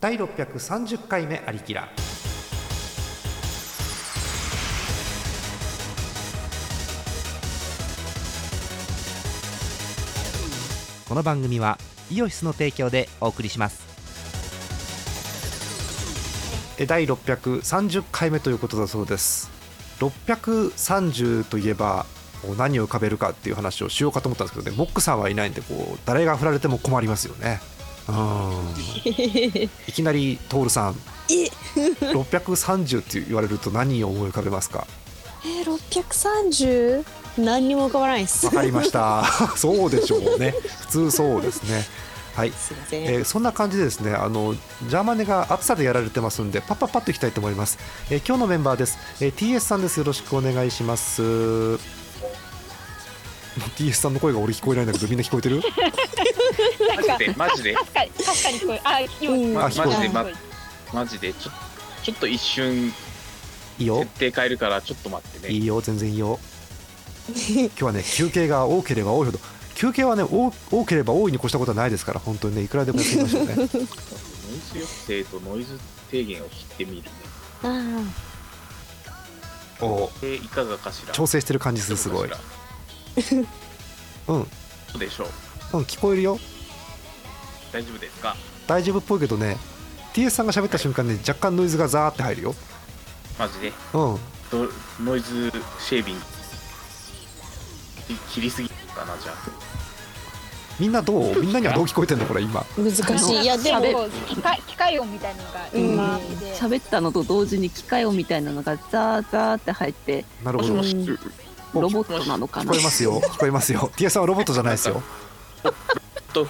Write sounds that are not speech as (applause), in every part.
第630回目ありきら。この番組はイオシスの提供でお送りします。第630回目ということだそうです。630といえば何を浮かべるかっていう話をしようかと思ったんですけどねモックさんはいないんでこう誰が振られても困りますよね。いきなり徹さん。630 (laughs) って言われると何を思い浮かべますか？えー、630? 何にも浮かばないです。わかりました。(laughs) そうでしょうね。普通そうですね。はい、すえーそんな感じでですねあのジャーマネが暑さでやられてますんでパッパッパッといきたいと思います、えー今日のメンバーです、えー TS さんです。よろしくお願いします。TS さんの声が俺聞こえないんだけどみんな聞こえてる？マジでマジで。確かに確かに聞こえあ今うん。あ聞こえマジでま聞こマジでちょちょっと一瞬いいよ。設定変えるからちょっと待ってね。いいよ全然いいよ。今日はね休憩が多ければ多いほど休憩はね多多ければ多いに越したことはないですから本当にねいくらでもやってみましょうね。(laughs) ノイズ抑制とノイズ低減を切ってみるね。あおえいかがかしら？調整してる感じするすごい。どうかうん。しらどうでしょう？うん聞こえるよ。大丈夫ですか？大丈夫っぽいけどね。TS さんが喋った瞬間ね若干ノイズがザーって入るよ。マジで？うん。どノイズシェービング。き切りすぎかなじゃあ。みんなどう？みんなにはどう聞こえてんの？これ今。ー難しい。いやでも機械機械音みたいなのが今で、喋ったのと同時に機械音みたいなのがザーザーって入ってなるほど。ロボットなのかな？こえますよ。聞こえますよ。TS さんはロボットじゃないですよと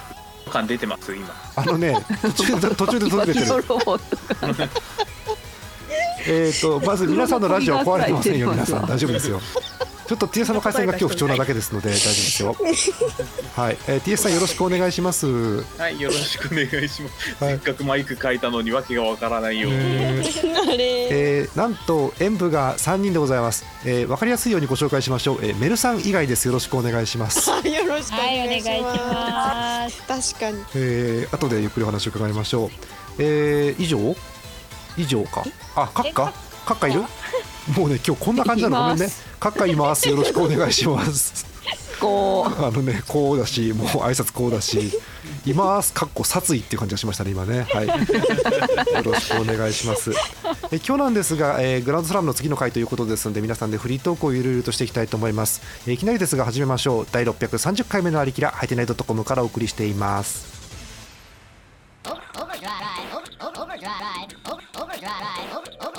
感出てます今。あのね途中で途中で途切れてる。えー、とまず皆さんのラジオは壊れてませんよ皆さん。大丈夫ですよちょっと TS さんの回線が今日不調なだけですので (laughs) 大丈夫ですよ。はい、えー、TS さんよろしくお願いします。はいよろしくお願いします、はい。せっかくマイク変えたのに訳がわからないように、(laughs) えーなんと演舞が3人でございます、えー、分かりやすいようにご紹介しましょう、えーメルさん以外です。よろしくお願いします、(laughs) よろしくおはいお願いし願いしまます。す確かに。えー、後でゆっくりお話を伺いましょう、えー、以上？以上か？あカッカカッカいる？もうね今日こんな感じなの。ごめんね。います。カッカいます。よろしくお願いします。こう。あのねこうだしもう挨拶こうだしいます。かっこ殺意っていう感じがしましたね今ね。はい。よろしくお願いします。え今日なんですが、えーグランドスラムの次の回ということですので皆さんでフリートークをゆるゆるとしていきたいと思います、えーいきなりですが始めましょう。第630回目のありきらハイテナイドットコムからお送りしています。イオ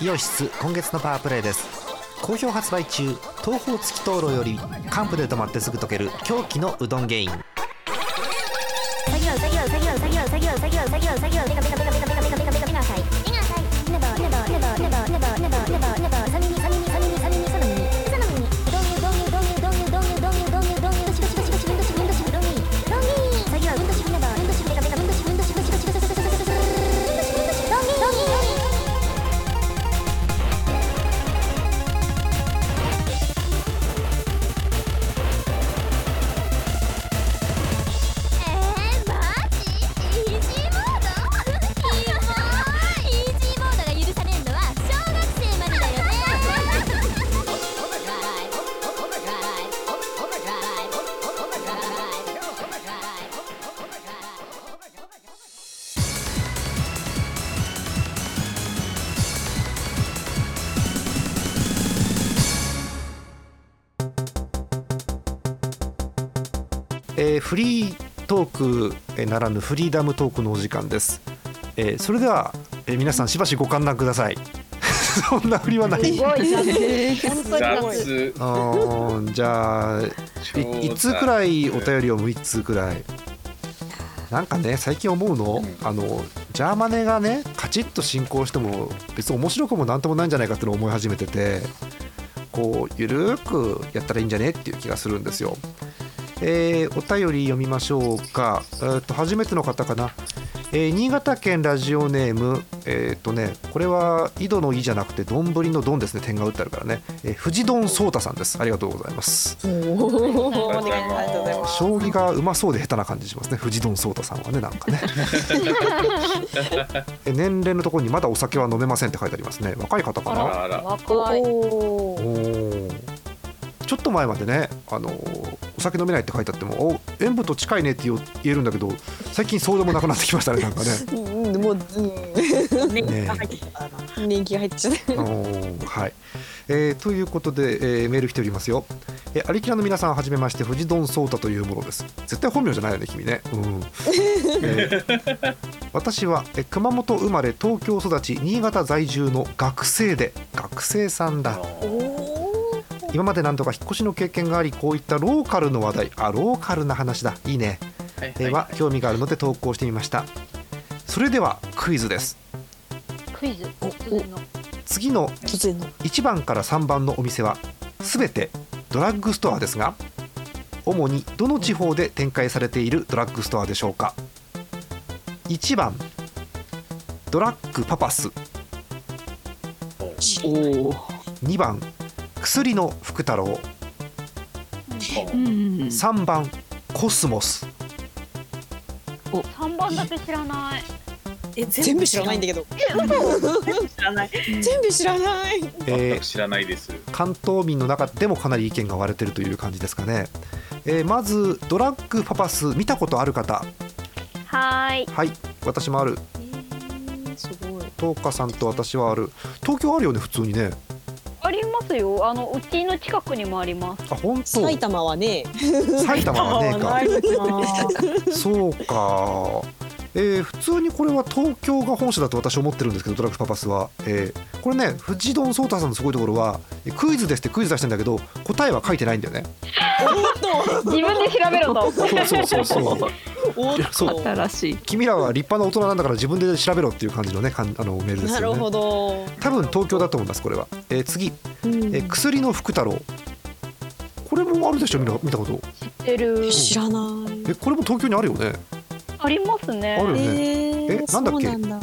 イオシス今月のパワープレイです。好評発売中東方月灯籠よりカンプで止まってすぐ溶ける狂気のうどんゲイン作業作業作業作業作業作業作業作業らぬフリーダムトークのお時間です、えーそれでは、えー皆さんしばしご観覧ください。(laughs) そんな振りはない。(laughs) じゃあい1通くらいお便りを1通くらい。なんかね最近思うの,、あのジャーマネがねカチッと進行しても別に面白くもなんともないんじゃないかってのを思い始めててこうゆるーくやったらいいんじゃねっていう気がするんですよ。えーお便り読みましょうか、えー、と初めての方かな、えー新潟県ラジオネーム。えっ、とねこれは井戸の「井」じゃなくて丼の「丼」ですね。点が打ってあるからね、えー、藤丼颯太さんです。ありがとうございます。おおお願いします。将棋がうまそうで下手な感じしますね。藤丼聡太さんはねなんかね。(laughs) え年齢のところにまだお酒は飲めませんって書いてありますね。若い方かな。あら若い。おおーーちょっと前までねあのーお酒飲めないって書いてあってもお塩分と近いねって言えるんだけど最近そうでもなくなってきましたね (laughs) なんかね。もう、うん、年季が入ってきたからな。年季が入っちゃうおーはい、えーということで、えーメール来ておりますよ、えー、アリキラの皆さんはじめまして藤丼聡太というものです。絶対本名じゃないよね君ね。うん、(laughs) えー私は、えー熊本生まれ東京育ち新潟在住の学生で学生さんだ今まで何度か引っ越しの経験がありこういったローカルの話題。あローカルな話だ。いいね。はいえーは興味があるので投稿してみました。それではクイズです。クイズ？お突然の。次の突然の。1番から3番のお店は全てドラッグストアですが主にどの地方で展開されているドラッグストアでしょうか。1番ドラッグパパス。おお。2番薬の福太郎。うん。3番コスモス。三番だけ知らない。え全部知らない。んだけど。全部知らない。全部知らない。えー知らないです。関東民の中でもかなり意見が割れてるという感じですかね、えーまずドラッグパパス見たことある方。はーい。はい。私もある。すごい。東花さんと私はある。東京あるよね普通にねますよ。あのうちの近くにもあります。あ本当？埼玉はね。埼玉はねえか。そうか。えー普通にこれは東京が本社だと私思ってるんですけどドラッグパパスは、えーこれね藤丼聡太さんのすごいところはえクイズですってクイズ出してんだけど答えは書いてないんだよね。(laughs) 自分で調べろと。そうそうそうそう新しい。君らは立派な大人なんだから自分で調べろっていう感じのねかんあのメールですなるほよねど、多分東京だと思いますこれは、えー次、うん。えー薬の福太郎。これもあるでしょ？見た見たこと。知ってる。知らない。えこれも東京にあるよね。ありますね。あるよね。えー、えなんだっ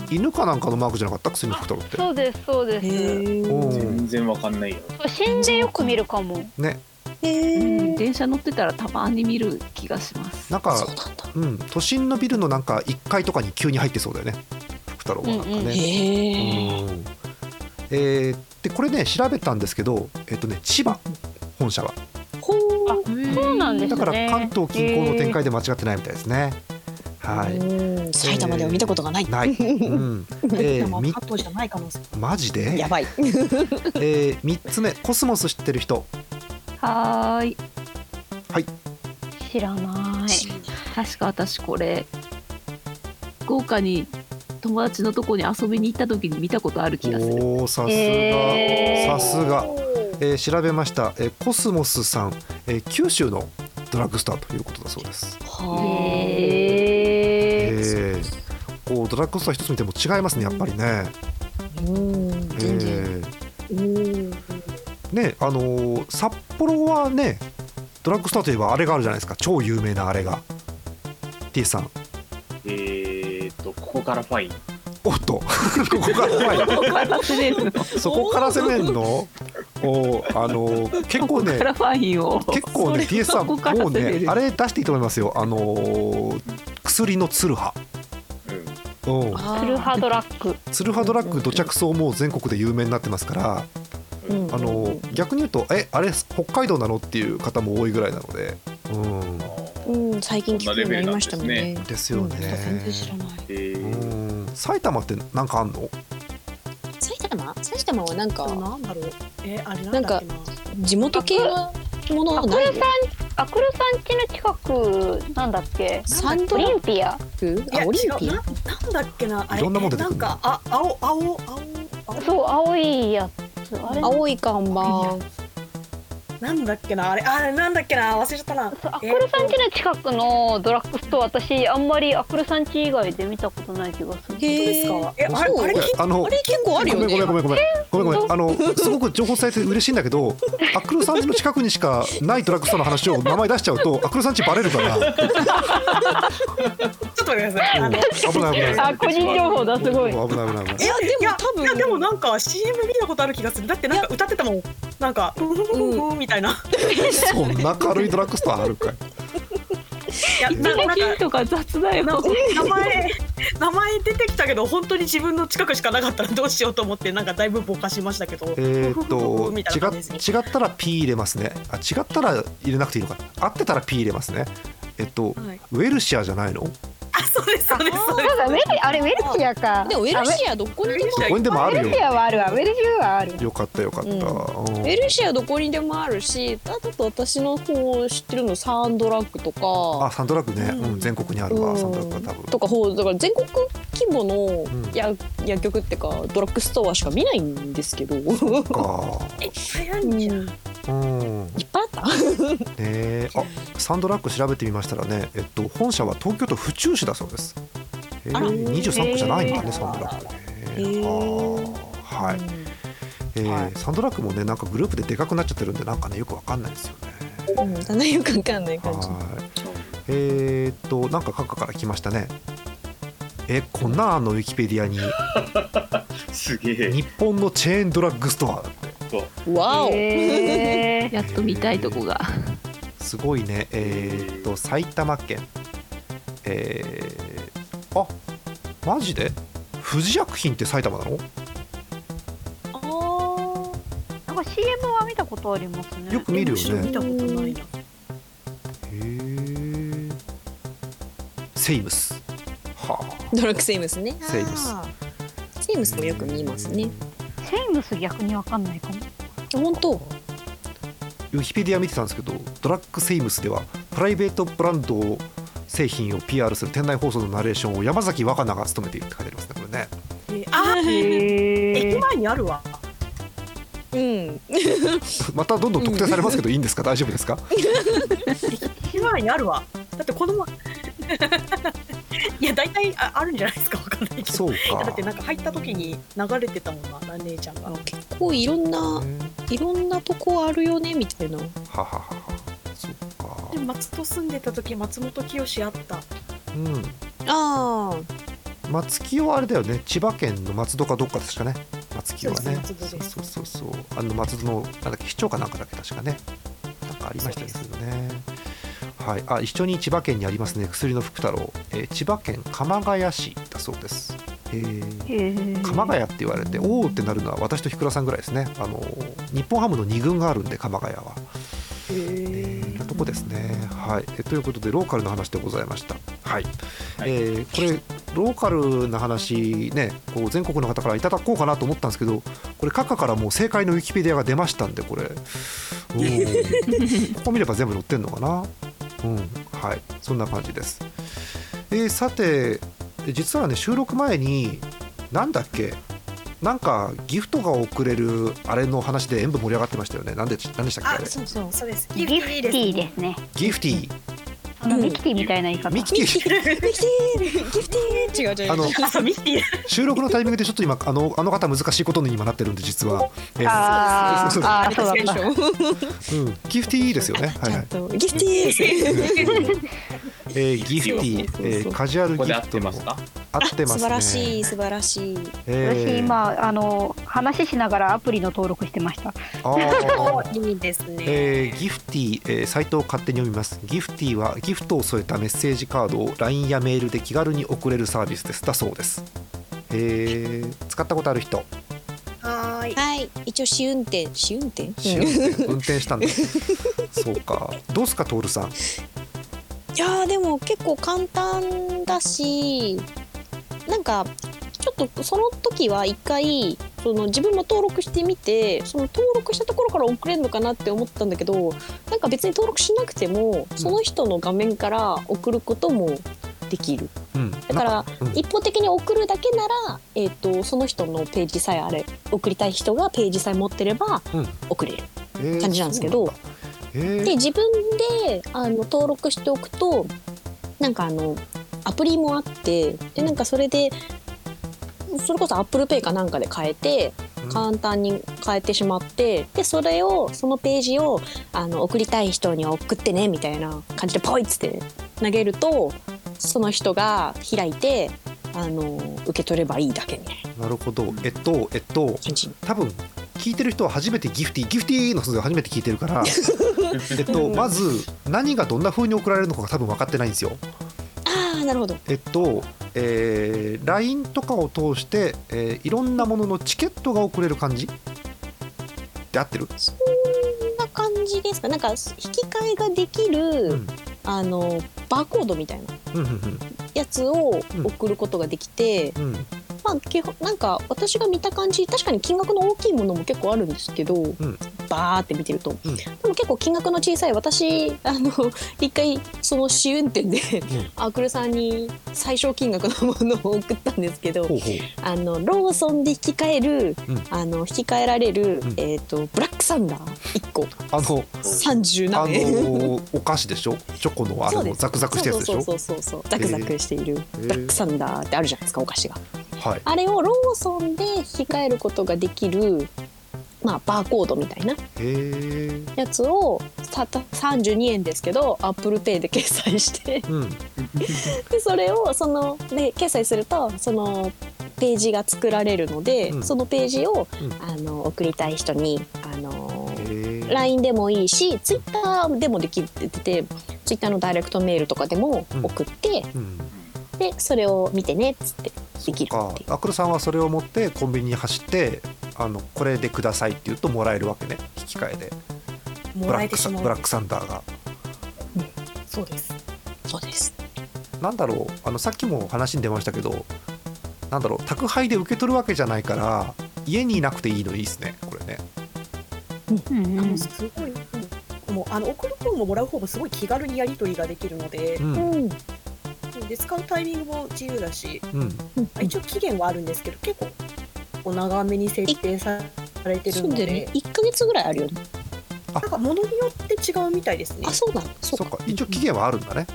け？犬かなんかのマークじゃなかった？薬の福太郎って。そうですそうです。全然わかんないよ。都心でよく見るかも。ね。へうんー。電車乗ってたらたまに見る気がします。なんかそうなんだ。うん、都心のビルのなんか1階とかに急に入ってそうだよね。福太郎は。なんかうん。うんね。へえうん。えーでこれね調べたんですけど、えっとね、千葉本社は。ほあーそうなんですね。だから関東近郊の展開で間違ってないみたいですね。はい、うん。埼玉では見たことがない、ない、うん。(laughs) えー、み関東じゃない可能性。マジで、やばい。(laughs) えー、3つ目コスモス知ってる人はーい。知らない。確か私これ福岡に友達のとこに遊びに行った時に見たことある気がする。おーさすが、えー。さすが、えー調べました、えーコスモスさん、えー九州のドラッグストアということだそうです。はへーえーこうドラッグストア一つ見ても違いますねやっぱりね。あうんねあのー札幌はねドラッグストアといえばあれがあるじゃないですか。超有名なあれが。T さん。えーっと、ここからファイン。おっと。(laughs) ここから前ここから攻めるの？こそこから攻めんの？おあのー結構ねこからファインを。結構ね TS さんもうねあれ出していいと思いますよ。あのー薬のツルハ。うん。うんあツルハドラッグ。ツルハドラッグ土着層も全国で有名になってますから。うんあの逆に言うとえあれ北海道なのっていう方も多いぐらいなので。うん。うん、最近聞くようになりましたもんね。ですよね。うん全然知らない。えうー、ん。埼玉ってなんかあんの？埼玉？埼玉はなんかなんだろう。えあれなんだっけな？地元系のものない？アクルさん家の近くなんだっけ？オサンドラリンピアあオリンピア？ななんだっけな？あれいろんなもん出てくるなんかあ青青青青。そう青いやつあれ青い看板なんだっけなあれあれなんだっけな忘れちゃったな。そうアクルさん家の近くのドラッグストア私あんまりアクルさん家以外で見たことない気がする。本当ですか？えあれあれあのあれ結構あるよね。ごめんごめんごめんごめんごめん。ごめんあのすごく情報伝えて嬉しいんだけどアクルさん家の近くにしかないドラッグストアの話を名前出しちゃうとアクルさん家バレるから。ちょっと待ってください。あの危ない危ない。あ個人情報だすごい。危ない危ない危ない。いやでも多分いやでもなんか CM 見たことある気がする。だってなんか歌ってたもんなんかふん。ふんみたいな。そんな軽いドラッグストアあるかい？やななんかヒントが雑だよ。な名前名前出てきたけど本当に自分の近くしかなかったらどうしようと思ってなんかだいぶぼかしましたけどえーっとみたいな感じです違っ違ったら P 入れますね。あ違ったら入れなくていいのか合ってたら P 入れますね。えっと、はい。ウェルシアじゃないの？あそうですそうです。そうですそうだウェルあれウェルシアか。でもウェルシアどこにでもここにでもあるよ。ウェルシアはあるわ。ウェルシアはある。よかったよかった、うん。うん。ウェルシアどこにでもあるしあと私の方知ってるのサンドラッグとか。あサンドラッグね、うん。全国にあるわ、サンドラッグは多分。とかほうだから全国規模のん。薬,、薬局っていうかドラッグストアしか見ないんですけど、うか。(laughs) え早いんじゃんん、いっうんぱいあった。(laughs) ねえあサンドラッグ調べてみましたらね、えっと、本社は東京都府中市だそうです。えあら。ー、23区じゃないんだね、サンドラッグね。へー。あー。はい、えーサンドラッグもね、なんかグループででかくなっちゃってるんで、なんかね、よくわかんないですよね。うん、よくわかんない感じ。はい。えー、っと、なんか各家から来ましたね。え、こんなんあんのウィキペディアに。(laughs) すげえ。日本のチェーンドラッグストア。だってわお、へー。やっと見たいとこが。すごいね。えーっと埼玉県。えー、あマジで？富士薬品って埼玉なの？あー。なんか CM は見たことありますね。よく見るよね。見たことないな。へえセイムス。はあ。ドラッグセイムスね。セイムス。セイムスもよく見ますねセイムス逆にわかんないかも。本当？ウィキペディア見てたんですけどドラッグセイムスではプライベートブランド製品を PR する店内放送のナレーションを山崎若菜が務めているって書いてありますねこれね。えー。あ駅前にあるわ。うん。(laughs) またどんどん特定されますけどいいんですか？大丈夫ですか？駅前にあるわ。だってこのまいや大体ああるんじゃないですか？(laughs) わかんないけど。そうか。だってなんか入った時に流れてたもんな姉ちゃんが。結構いろんなねいろんなとこあるよねみたいな。はははは。そっか。で松戸住んでた時松本清あった。うん。あ松清はあれだよね。千葉県の松戸かどっかですかね。松清はね。そうそうそうそうあの松戸のなんだっけ市長かなんかだっけ確かね。なんかありましたですよねはい。あ一緒に千葉県にありますね。薬の福太郎、えー千葉県鎌ヶ谷市だそうです。えー。え鎌ヶ谷って言われておおってなるのは私と日倉さんぐらいですね。あの日本ハムの2軍があるんで鎌ヶ谷は。えーなとこですね。はい、えということでローカルの話でございました。はい、はい。えーこれローカルな話ね、こう全国の方からいただこうかなと思ったんですけど、これ各家からもう正解のウィキペディアが出ましたんでこれ、うん (laughs) ここ見れば全部載ってんのかな？うん、はい、そんな感じです。えーさて実はね収録前になんだっけ。なんかギフトが送れるあれの話で演舞盛り上がってましたよね。なんで何でしたっけあれ？そうそうそうですギフティーですねギフティー。あのミキティみたいな言い方。ミキティギフティーギフティー違う違うあのあそうミキティ収録のタイミングでちょっと今あのあの方難しいことに今なってるんで実は、えーあそうそうーあーそうだった。うん、ギフティーですよね。はいはい。ギフティーです。ねえー、ギフティー、えーカジュアルギフト。のてますか？合ってますね。素晴らしい素晴らしいえー私今あの話しながらアプリの登録してましたあーいいですねえーギフティー、えーサイトを勝手に読みます。ギフティーはギフトを添えたメッセージカードを LINE やメールで気軽に送れるサービスです。だそうです。えー使ったことある人、はーいはい一応試運転試運転？試運転？(laughs) 運転したんだ。そうか。どうすか、トールさん？いやーでも結構簡単だしなんかちょっとその時は一回その自分も登録してみてその登録したところから送れるのかなって思ったんだけどなんか別に登録しなくてもその人の画面から送ることもできる、うん。だから一方的に送るだけなら、えー、とその人のページさえあれ送りたい人がページさえ持ってればうん。送れる。えー感じなんですけど。そうなんだ。えー。で自分であの登録しておくとなんかあのアプリもあってでなんかそれでそれこそ ApplePay かなんかで変えてうん簡単に変えてしまってでそれをそのページをあの送りたい人には送ってねみたいな感じでポイッつって投げるとその人が開いてあの受け取ればいいだけみたいななるほど。えっと、えっと。多分聞いてる人は初めてギフティー、ギフティーの数で初めて聞いてるから、(laughs) えっとまず何がどんな風に送られるのかが多分分かってないんですよ。なるほど。えっと、えー、LINE とかを通して、えーいろんなもののチケットが送れる感じ？で合ってる？そんな感じですか？なんか引き換えができる、うん。あのバーコードみたいなやつを送ることができて、うんうんまあ基本なんか私が見た感じ確かに金額の大きいものも結構あるんですけど、ん。バーって見てると、うん。でも結構金額の小さい私あの (laughs) 一回その試運転で、アクルさんに最小金額のものを送ったんですけどほうほう。あのローソンで引き換える、うん。あの引き換えられる、うん。えっ、とブラックサンダー1個。あの30あ何円、のお菓子でしょ？チョコのあのザクザクしたやつでしょ？そうそうそうそうザクザクしているー。ブラックサンダーってあるじゃないですかお菓子が。はい。あれをローソンで引き換えることができる、まあ、バーコードみたいなやつをたった32円ですけど Apple Pay で決済して。うん。(laughs) でそれをそので決済するとそのページが作られるので、うん。そのページを、うん。あの送りたい人にあの LINE でもいいし Twitter でもできるって言ってて Twitter のダイレクトメールとかでも送って、うんでそれを見てねっつってできるかっていう。アクルさんはそれを持ってコンビニに走ってあのこれでくださいって言うともらえるわけね。引き換えで。もブラックらえてしまう。サブラックサンダーが。そうです。そうです。なんだろう。あのさっきも話に出ましたけどなんだろう。宅配で受け取るわけじゃないから家にいなくていいのいいですね。これね。うん。うんあのすごい、もうあの送る方ももらう方もすごい気軽にやり取りができるので。う、ん。うんで使うタイミングも自由だし、う一応期限はあるんですけど結構お長めに設定されてるので。ね。1ヶ月ぐらいあるよね。なんか物によって違うみたいですね。あそうだ。そそうっか。か一応期限はあるんだね。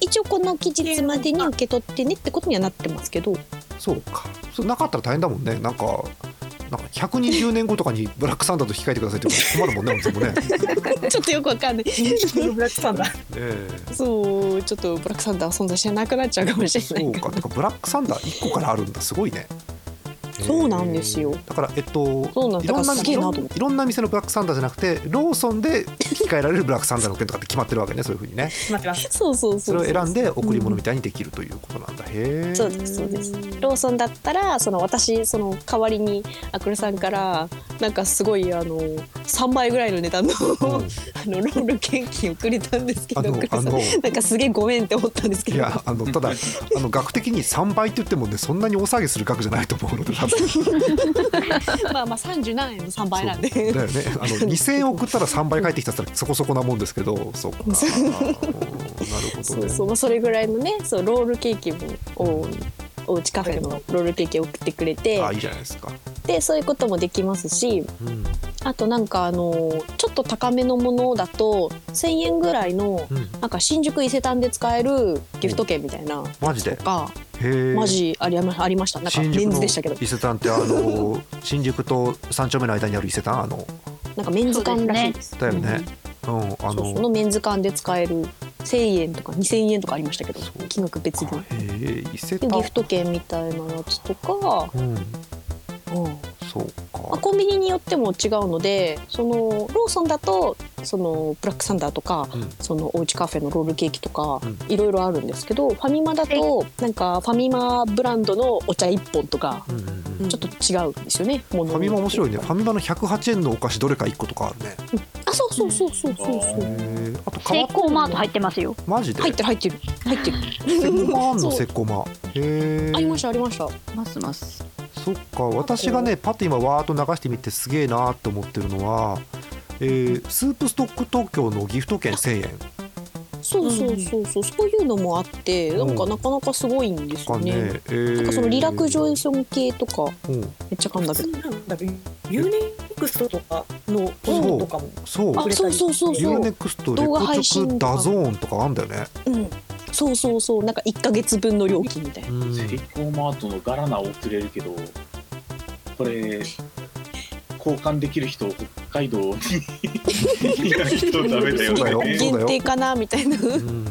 一応この期日までに受け取ってねってことにはなってますけど。そうか。それなかったら大変だもんね。なんかなんか120年後とかにブラックサンダーと引き換えてくださいって困るもんね (laughs) 本当もね。ちょっとよくわかんない。ブラックサンダー。ええ。そうちょっとブラックサンダー存在してなくなっちゃうかもしれそないうか。てかブラックサンダー1個からあるんだ。すごいねそうなんですよ。えーだからえっといろんな店のブラックサンダーじゃなくてローソンで (laughs) 引き換えられるブラックサンダーの件とかって決まってるわけねそういうふうにね。そうそうそうそれを選んで贈り物みたいにできるということなんだ、へえそうですそうです。ローソンだったらその私その代わりにアクルさんからなんかすごいあの3倍ぐらいの値段のうん。(laughs) あのロールケーキをくれたんですけどなんかすげえごめんって思ったんですけど。いやあのただあの額的に3倍って言ってもねそんなに大騒ぎする額じゃないと思うので多分 (laughs) まあまあ30何円の3倍なんで。だよね。あの2000円送ったら3倍返ってきたったらそこそこなもんですけど。そうか。う。んなるほどね。そうそう、まあ、それぐらいのねそうロールケーキもおおうちカフェのロールケーキを送ってくれてあいいじゃないですか、でそういうこともできますしうん。あとなんかあのちょっと高めのものだと1,000円ぐらいのうん、なんか新宿伊勢丹で使えるギフト券みたいなマジで？とマジありまありました。なんかメンズでしたけど。伊勢丹ってあの新宿と三丁目の間にある伊勢丹あのなんかメンズ館らしいです。だよね、うん。あそうそののメンズ館で使える1,000円とか2,000円とかありましたけど金額別でギフト券みたいなやつとか、うん。うん。そうまあ、かコンビニによっても違うのでそのローソンだとそのブラックサンダーとか、うん。そのおうちカフェのロールケーキとか、うん。いろいろあるんですけどファミマだとなんかファミマブランドのお茶1本とかうんちょっと違うんですよね、ファミマ面白いね。ファミマの108円のお菓子どれか1個とかあるね。あそうそうそうそうそうそうあとセイコーマート入ってますよ。マジで？入ってる入ってる入ってる。セコマあんの？そう。セコマ。へえありましたありました。ますます。そっか。私がねパッと今わーっと流してみてすげえなーって思ってるのは、えースープストック東京のギフト券1000円そうそうそうそうそういうのもあってなんかうんなかなかすごいんですよね、とかね、えー。なんかそのリラクジョイソン系とかうん。めっちゃ噛んだけど。ユーネクストとかのとかもそう。あそうそうそうユーそうネクストレ動画コチョダゾーンとかあんだよね、うん、そうそうそう。なんか1か月分の料金みたいな。うん。セイコーマートのガラナを送れるけどこれ交換できる人北海道に (laughs) いない人ダメだよ。限定かなみたいな。うん。ね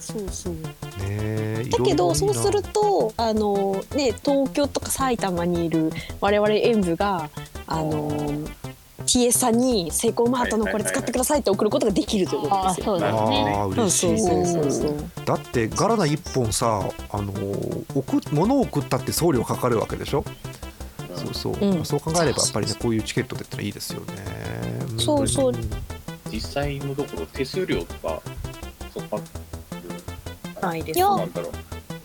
そうそう。えだけどそうするとあのね東京とか埼玉にいる我々演舞があの T TS さんにセイコーマートのこれ使ってくださいって送ることができるということですよ。そうですね。ああ嬉しい。そうそうそうそう。だってガラナ一本さあの送物を送ったって送料かかるわけでしょ？そうそう、うん。そう考えればやっぱりねこういうチケットでってのはいいですよね。そうそう。実際のところ手数料とかそっかないですいや。なんだろう。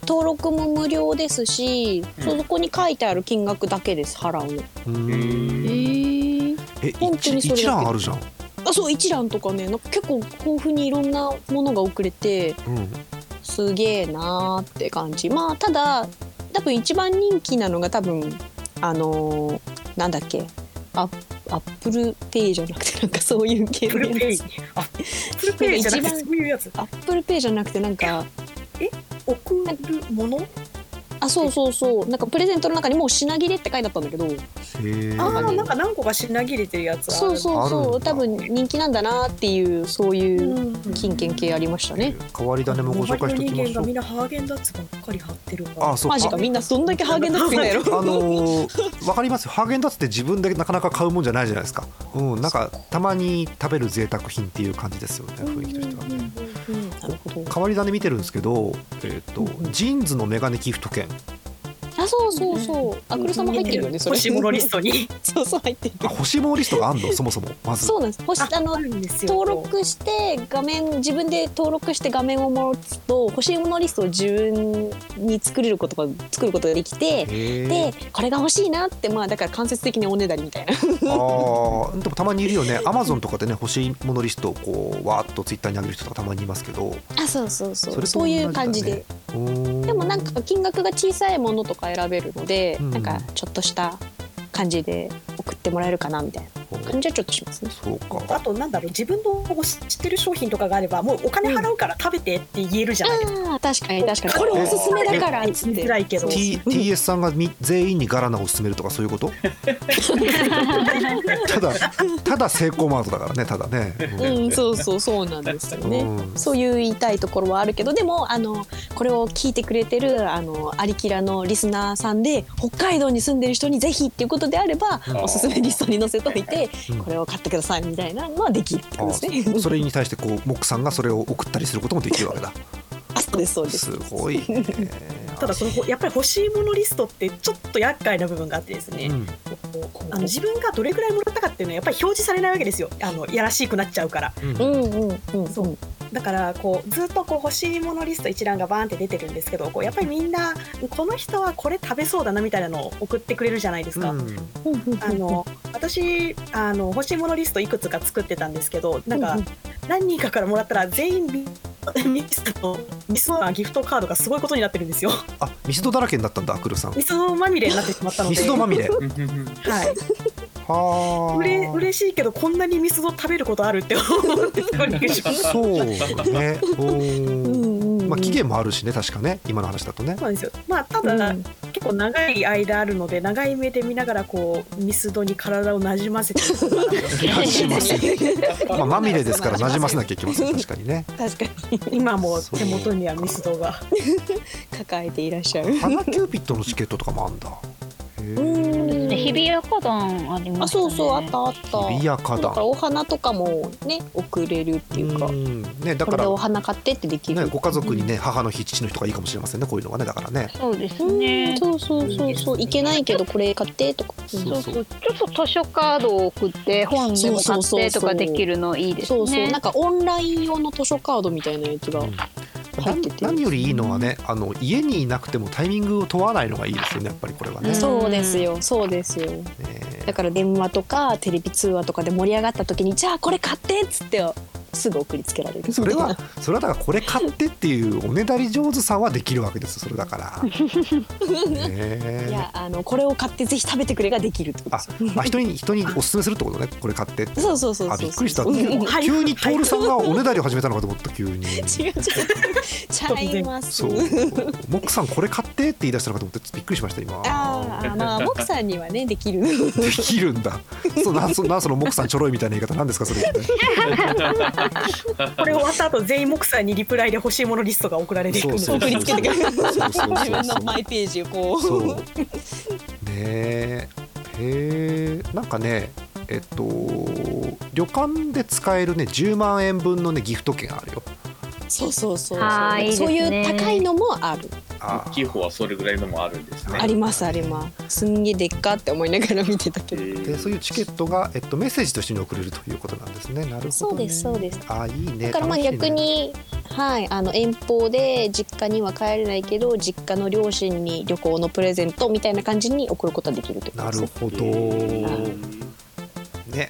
登録も無料ですし、うん。そこに書いてある金額だけです払う。の。うん。へー。え本当に一それ一覧あるじゃん、あそう一覧とかねなんか結構豊富にいろんなものが送れてうん、すげえなーって感じ。まあただ多分一番人気なのが多分あのーなんだっけ？ア Apple Pay じゃなくてなんかそういう系のやつ。 Apple Pay じゃなくてそういうやつ。 Apple Pay じゃなくてなんか送るもの？あそうそうそう。なんかプレゼントの中にもう品切れって書いてあったんだけど。へえああなんか何個か品切れてるやつあるそうそうそう。多分人気なんだなっていうそういううん金券系ありましたね。変わり種もご紹介しておきましょう周りの人間がみんなハーゲンダッツばっかり貼ってるから。あそう。マジかみんなどんだけハーゲンダッツ食いんだよあのー、(laughs) わかります。よハーゲンダッツって自分でなかなか買うもんじゃないじゃないですか。うんなんかたまに食べる贅沢品っていう感じですよね雰囲気としてはね変わり種見てるんですけど、えーと JINS のメガネギフト券あそうそうそう。アクルさんも入ってるよねそれ。欲しいものリストに。(laughs) そうそう入ってる。あ欲しいものリストがあんの？(laughs) そもそもまず。そうなんです。欲しあの登録して画面自分で登録して画面を持つと欲しいものリストを自分に作れることが作ることができてでこれが欲しいなってまあだから間接的におねだりみたいな。あーでもたまにいるよね。アマゾンとかでね欲しいものリストをこうわーっとツイッターに上げる人とかたまにいますけど。あそうそうそう。そういう感じで。でもなんか金額が小さいものとか選べるので、うん。なんかちょっとした感じで送ってもらえるかなみたいな感じはちょっとしますね。そうか。あとなんだろう自分の知ってる商品とかがあればもうお金払うから食べてって言えるじゃないですか、ああ確かに確かに。これおすすめだからっつって。言いづらいけど。T TS さんがみ全員にガラナを勧めるとかそういうこと？(laughs) ただただセイコーマートだからねただね、うんそうそうそうなんですよね。うん。そういう言いたいところはあるけどでもあのこれを聞いてくれてるあのアリキラのリスナーさんで北海道に住んでる人にぜひっていうことであれば、うん。おすすめリストに載せといて、うん。これを買ってくださいみたいなのはできるってあことですね。それに対してこうモックさんがそれを送ったりすることもできるわけだ。(laughs) あそうですそうです。すごいね。(laughs) ただそのやっぱり欲しいものリストってちょっと厄介な部分があってですね、うん。あの自分がどれくらいもらったかっていうのはやっぱり表示されないわけですよ。あのやらしくなっちゃうから。うんうんうんうん。そうだからこうずっとこう欲しいものリスト一覧がバーンって出てるんですけどこうやっぱりみんなこの人はこれ食べそうだなみたいなのを送ってくれるじゃないですか。うんあの私あの欲しいものリストいくつか作ってたんですけどなんか何人かからもらったら全員ミミスとミスのギフトカードがすごいことになってるんですよ。あミスドだらけになったんだアクルさんミスドまみれになってしまったのミで。スドまみれはい。はあうれ嬉しいけどこんなにミスド食べることあるって思ってすごいびっくりし。そうね。お (laughs) うーんうんうん。まあ期限もあるしね確かね。今の話だとね。そうなんですよ。まあただ、うん。結構長い間あるので長い目で見ながらこうミスドに体をなじませてなじませまあまみれですから (laughs) なじませなきゃいけません。確かにね。確かに。今も手元にはミスドが。(laughs) 抱えていらっしゃる。花キューピッドのチケットとかもあんだ。へうー。んで日比谷花壇ありまあすね。そうそうあったあった。日比谷花壇。お花とかもね送れるっていうか、うん。ねだからこれでお花買ってってできる。ねご家族にね母の日父の日とかいいかもしれませんねこういうのがねだからね。そうですうんねそうそうそうそう。いけないけどこれ買ってとか。そう。そうそう。ちょっと図書カードを送って本でも買ってとかできるのいいですね。そうそう。なんかオンライン用の図書カードみたいなやつがうん入ってて。何よりいいのはねあの家にいなくてもタイミングを問わないのがいいですよねやっぱりこれはね。うんそうですよそうですよ。ねだから電話とかテレビ通話とかで盛り上がった時にじゃあこれ買ってっつってすぐ送りつけられる。それはそれはだからこれ買ってっていうおねだり上手さはできるわけですそれだから。(laughs) ねいやあのこれを買ってぜひ食べてくれができるってことあですよ。あ人に人におすすめするってことねこれ買ってって。そうそうそうそう。あびっくりした急に徹さんがおねだりを始めたのかと思った急に。(laughs) ちゃいます。そうモックさんこれ買ってって言い出したのかと思ってびっくりしました今。ああまあモクさんにはねできる。(laughs) できるんだ。そうなんそなんそのモックさんちょろいみたいな言い方なんですかそれって。これ終わった後全員木さんにリプライで欲しいものリストが送られていくのでそう送りつけてくれる。自分のマイページをこう。そう。ねえ。へえ。なんかね、えっと旅館で使えるね10万円分のねギフト券あるよそうそうそうそう。いいね。そういう高いのもある。あ大きい方はそれぐらいのもあるんですね。ありますあります。すんげえでっかって思いながら見てたけど。でそういうチケットが、えっと、メッセージと一緒に送れるということなんですね。なるほど、ね、そうですそうです。あいいね。だからまあ逆に、はい、あの遠方で実家には帰れないけど実家の両親に旅行のプレゼントみたいな感じに送ることができるってことなです。ねるほど、ね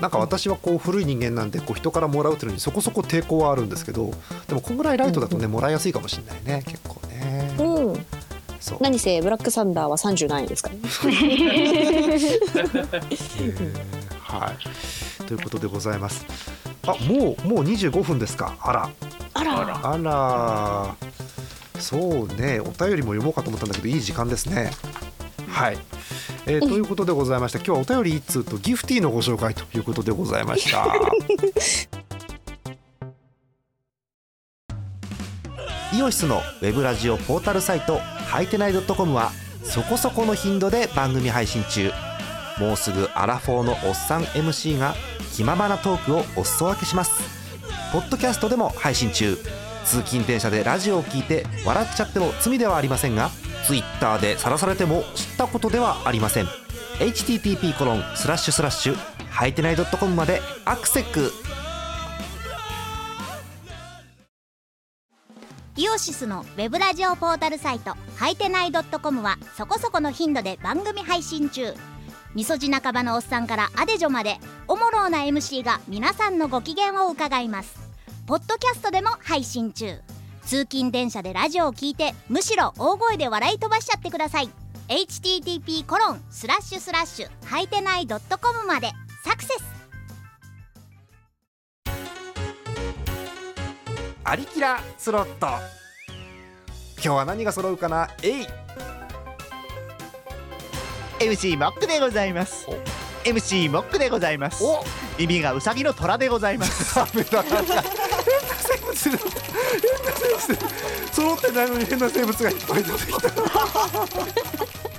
なんか私はこう古い人間なんでこう人からもらうっていうのにそこそこ抵抗はあるんですけどでもこんぐらいライトだとねもらいやすいかもしれないね結構ね。うん。そう。何せブラックサンダーは30何円ですからね。えー。はい。ということでございます。あもうもう25分ですか。あら。あら。あら。あら。そうね。お便りも読もうかと思ったんだけどいい時間ですね。はい、えーということでございまして今日はお便り一通とギフティーのご紹介ということでございました。(laughs) イオシスのウェブラジオポータルサイトはいてない .com はそこそこの頻度で番組配信中。もうすぐアラフォーのおっさん MC が気ままなトークをお裾分けします。ポッドキャストでも配信中。通勤電車でラジオを聞いて笑っちゃっても罪ではありませんが Twitter で晒されても知ったことではありません。http コロンスラッシュスラッシュはいてない .com までアクセックイオシスのウェブラジオポータルサイトはいてない .com はそこそこの頻度で番組配信中。みそじ半ばのおっさんからアデジョまでおもろうな MC が皆さんのご機嫌を伺います。ポッドキャストでも配信中。通勤電車でラジオを聞いてむしろ大声で笑い飛ばしちゃってください。http コロンスラッシュスラッシュはいてない .com までサクセス。アリキラスロット。今日は何が揃うかな？えい MC モックでございます。お。MC モックでございます。お。耳がウサギの虎でございます (laughs) 物変な生物揃ってないのに変な生物がいっぱい出てきた。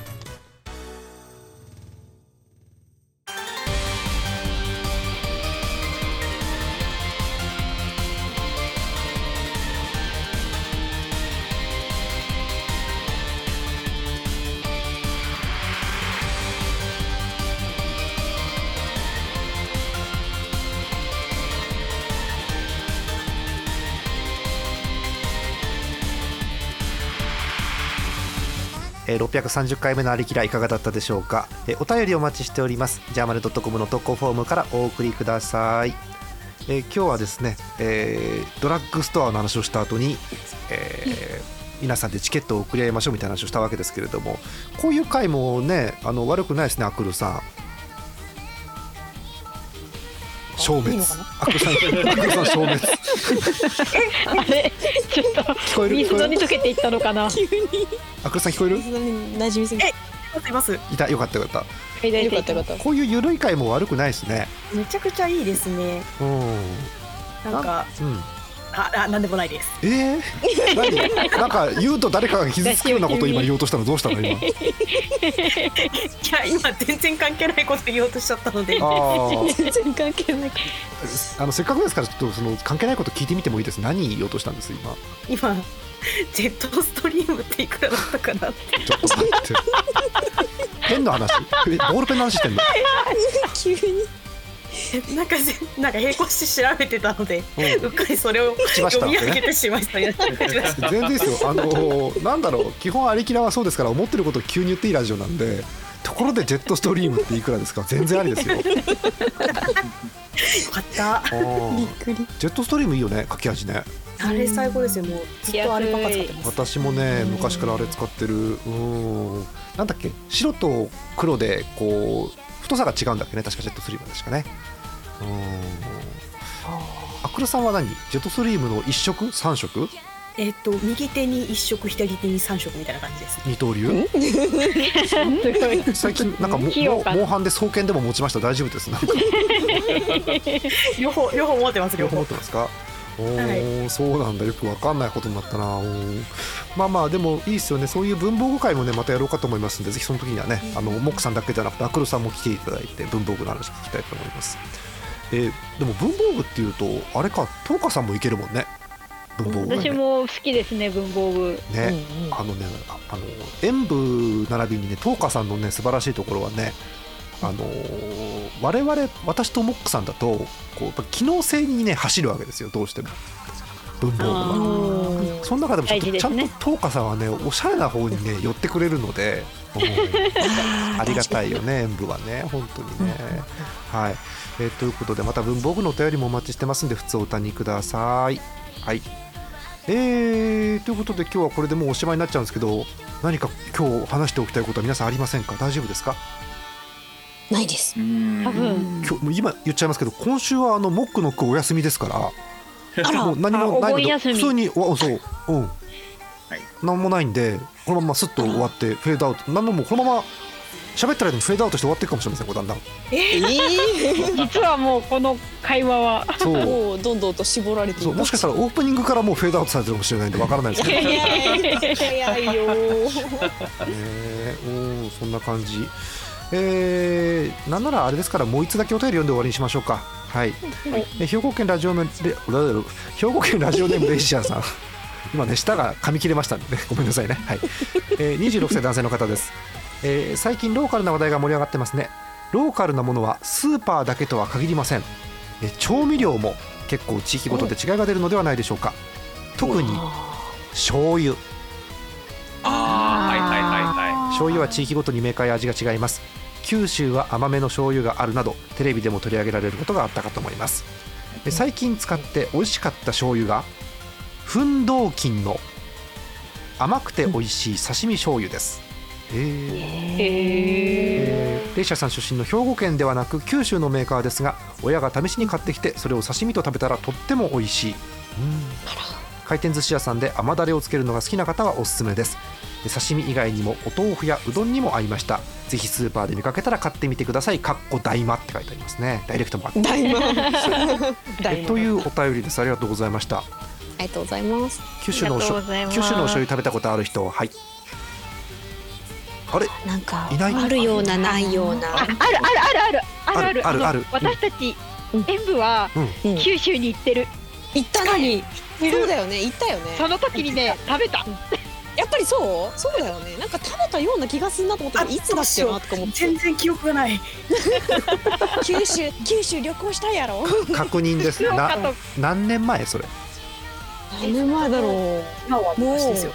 630回目のありきらいかがだったでしょうか、えお便りお待ちしております。ジャーマネドットコムの投稿フォームからお送りください、え今日はですね、えードラッグストアの話をした後に、えー皆さんでチケットを送り合いましょうみたいな話をしたわけですけれどもこういう回もねあの悪くないですねアクルさん。消滅。アクルさんアクルさん消滅。あれ？ちょっと聞こえる水に溶けていったのかな？急にアクルさん聞こえる？馴染みすぎ。ていますいます。いたよかったよかっよかったよかったたこういう緩い回も悪くないですね。めちゃくちゃいいですね。うん。なんかうんああなんでもないです。えー、何？なんか言うと誰かが傷つくようなことを今言おうとしたのどうしたの今？(laughs) いや今全然関係ないこと言おうとしちゃったので。全然関係ない。あのせっかくですからちょっとその関係ないこと聞いてみてもいいです。何言おうとしたんです今？今ジェットストリームっていくらだったかなって。ちょっと待って。ペンの話。えボールペンの話してんの？(laughs) 急に (laughs) なんかぜ (laughs) なんか並行して調べてたのでうっかりそれを読み上げてしまいました全然ですよ。(laughs) あのなんだろう。基本ありきらはそうですから思ってることを急に言っていいラジオなんでところでジェットストリームっていくらですか？全然ありですよ。よかった。びっくり。ジェットストリームいいよね書き味ね。あれ最高ですよ。もうずっとあればっか使ってます。私もね昔からあれ使ってる。うん。なんだっけ？白と黒でこう太さが違うんだっけね。確かジェットストリーム確かね。うん。アクルさんは何？ジェットストリームの1色？3色？えっと右手に一色左手に三色みたいな感じです。二刀流？(laughs) 最近なんかもモンハンで双剣でも持ちました。大丈夫です。なんか。(laughs) 両方両方持ってます両方持ってますか？おおーそうなんだ。よくわかんないことになったな。まあまあでもいいですよね。そういう文房具会もねまたやろうかと思いますんでぜひその時にはねあのモックさんだけじゃなくてアクロさんも来ていただいて文房具の話聞きたいと思います。えーでも文房具っていうとあれかトーカさんもいけるもんね。文房具がね。私も好きですね文房具。ね、あのねああの演舞並びにねトーカさんのね素晴らしいところはねあのー我々私とモックさんだとこうやっぱ機能性にね走るわけですよどうしても。文房具は。その中でもちょっとちゃんとトーカさんはねおしゃれな方にね寄ってくれるので (laughs) うん。ありがたいよね演舞はね本当にね。はい、えーということでまた文房具のお便りもお待ちしてますんで普通お歌にください。はい。えー、ということで今日はこれでもうおしまいになっちゃうんですけど何か今日話しておきたいことは皆さんありませんか？大丈夫ですか？ないです。多分。今日今言っちゃいますけど今週はあのモックの句お休みですから。あら。もう何もないので普通におそう。うん、何もないんでこのまますっと終わってフェードアウト。何のもうこのまま喋ってる間にフェードアウトして終わっていくかもしれませんこれだんだん。ええ実はもうこの会話は。そう。もうどんどんと絞られていそう。もしかしたらオープニングからもうフェードアウトされてるかもしれないんでわからないですけど。ね早いよえおーそんな感じえー、なんならあれですからもう一つだけお便り読んで終わりにしましょうか。はい、え兵庫県ラジオネームレ兵庫県ラジオネームレイシアさん。(laughs) 今ね舌が噛み切れましたんでね。ごめんなさいね。はい、えー、26歳男性の方です、えー最近ローカルな話題が盛り上がってますね。ローカルなものはスーパーだけとは限りません、えー調味料も結構地域ごとで違いが出るのではないでしょうか。特に醤油醤油は地域ごとにメーカーや味が違います。九州は甘めの醤油があるなどテレビでも取り上げられることがあったかと思います。え最近使って美味しかった醤油が奮闘金の甘くて美味しい刺身醤油です。えー。えー。レイシャさん出身の兵庫県ではなく九州のメーカーですが親が試しに買ってきてそれを刺身と食べたらとっても美味しい回転寿司屋さんで甘だれをつけるのが好きな方はおすすめです。刺身以外にもお豆腐やうどんにも合いました。ぜひスーパーで見かけたら買ってみてください。かっこ大魔って書いてありますね。ダイレクトもあって大魔 (laughs) というお便りです。ありがとうございました。ありがとうございます。九州のお九州のお醤油食べたことある人はい。あれ？なんかあるようなないような。あるあるあるある。あるあるある。私たち、うん、演舞は、うん、九州に行ってる。行ったのに。そうだよね行ったよね。その時にね食べた。やっぱりそう？そうだよね。なんか食べたような気がするなと思ってあいつだっけな？とか思って。全然記憶がない。(laughs) (laughs) 九州九州旅行したやろ。確認です。(laughs) なと。何年前？それ。何年前だろう？今は昔ですよ。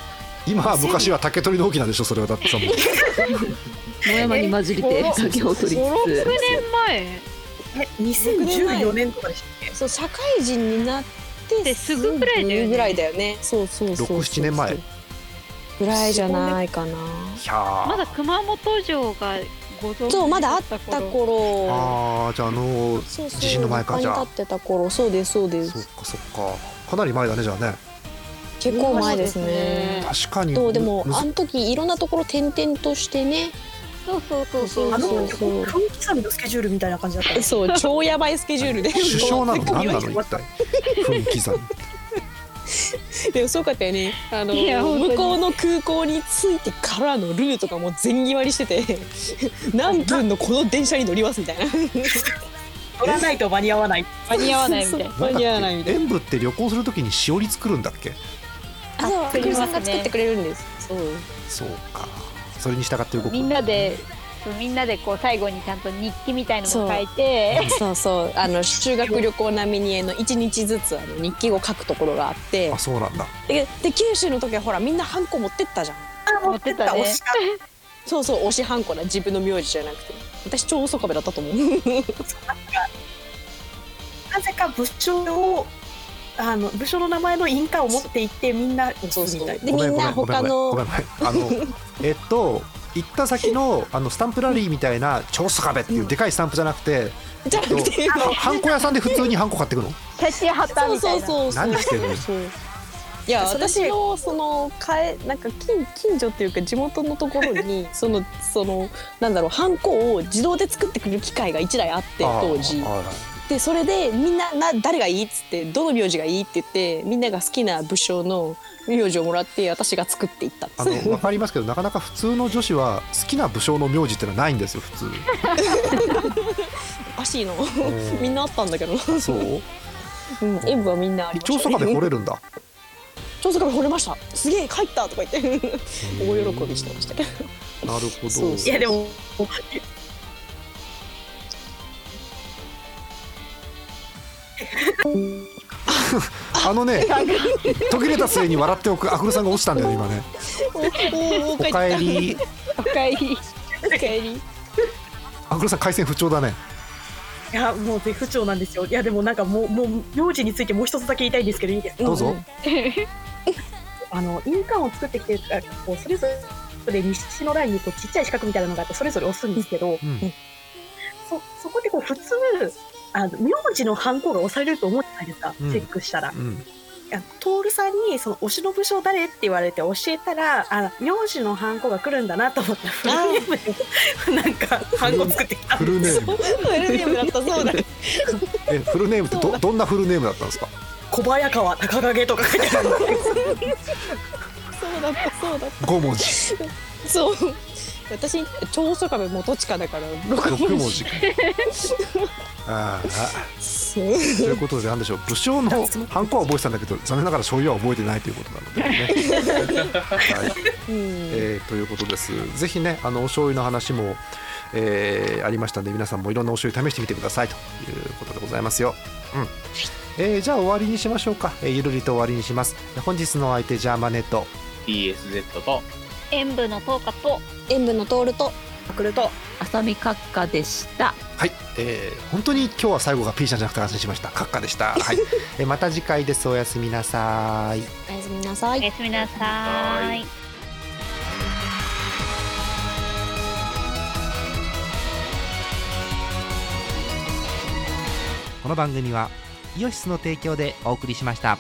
今は昔は竹取の沖なんでしょそれはだってさもう野山に混じりて酒を取り56つ。つ年前？え2014年とかでしたっけ？そう社会人になってですぐぐらいだよね。ぐらいだよね。そうそうそうそう6 7年前。ぐらいじゃないかな。まだ熊本城がご存知そうまだあった頃。頃あーじゃああのそうそう地震の前かじゃあ。立ってた頃。そうですそうでそっすかそっか。かなり前だねじゃあね。結構前ですね。確かに。とでもあの時いろんなところ転々としてねそうそうそうそう。あのそうそう。分刻みのスケジュールみたいな感じだったねそう超やばいスケジュールで。首相なの何なの一体分刻みでもそうかったよね。あのいや本当に。向こうの空港に着いてからのルートがもう全決まりしてて。(laughs) 何分のこの電車に乗りますみたいな。(laughs) 乗らないと間に合わない。間に合わないみたいな。間に合わないみたいな。演舞って旅行するときにしおり作るんだっけ？あそう作りますね。さんが作ってくれるんです。そう。そうかそれに従って動く。みんなでみんなでこう最後にちゃんと日記みたいのも書いて。(laughs) そうそう。あの修学旅行並みにあの1日ずつあの日記を書くところがあって。あそうなんだ。でで九州の時はほらみんなハンコ持ってったじゃん。あ持ってた持ってたね推しかそうそう推しハンコな自分の名字じゃなくて。私超嘘壁だったと思う。(laughs) なぜか部署をあの部署の名前の印鑑を持って行ってみんな押すみたいな。でみんな他のあの (laughs) えっと行った先のあのスタンプラリーみたいな超スカベっていうでかいスタンプじゃなくて、じゃなくて。あのハンコ屋さんで普通にハンコ買ってくの。写真貼ったそうみたいな。そうそうそう何してんの？そういや私のそのかえなんか近近所っていうか地元のところに (laughs) そのそのなんだろうハンコを自動で作ってくれる機械が一台あって当時。はいはいでそれでみんなな誰がいいっつってどの名字がいいって言ってみんなが好きな武将の名字をもらって私が作っていった。んですあの分かりますけどなかなか普通の女子は好きな武将の名字ってのはないんですよ普通。(laughs) おかしいの。ーみんなあったんだけど、そう。うん、演舞はみんなありました。長宗我部惚れるんだ。(laughs) 長宗我部惚れました。すげえ帰ったとか言って。(laughs) 大喜びしてましたけど。なるほど。そう。いやでもあのね途切れた末に笑っておくアクルさんが落ちたんだよね今ね。おおおかえり。おかえり。おかえり。アクルさん回線不調だね。いやもう絶不調なんですよ。いやでもなんかもうもう名字についてもう一つだけ言いたいんですけどいいですか？どうぞ、あの印鑑を作ってきてあこうそれぞれ日誌のラインにこうちっちゃい四角みたいなのがあってそれぞれ押すんですけど、うん。そそこでこう普通あの名字のハンコが押されると思うじゃないですか、うん。チェックしたら。徹さんにその推しの武将誰？って言われて教えたらあ名字のハンコが来るんだなと思った。らフルネームでなんかハンコ作ってきた。フルネーム。フルネームだったそうだ。(laughs) えフルネームってどどんなフルネームだったんですか？小早川高影とか書いてあるそうだったそうだっ5文字。たそう私長宗我部元親だから六6文字。文字か。ああ。ということでなんでしょう。武将のハンコは覚えてたんだけど残念ながら醤油は覚えてないということなのでね、(laughs) はい。うん。えーということです。ぜひねあのお醤油の話も、えーありましたんで皆さんもいろんなお醤油試してみてくださいということでございますよ、うん。えーじゃあ終わりにしましょうか、えーゆるりと終わりにします。本日のお相手ジャーマネット。DSZ と演舞の10日と塩分の通ると来ると浅見閣下でした。はい、えー本当に今日は最後が P ちゃんじゃなくて安心しました。閣下でした。(laughs) はい、えーまた次回です。おやすみなさい。おやすみなさい。おやすみなさい。この番組はイオシスの提供でお送りしました。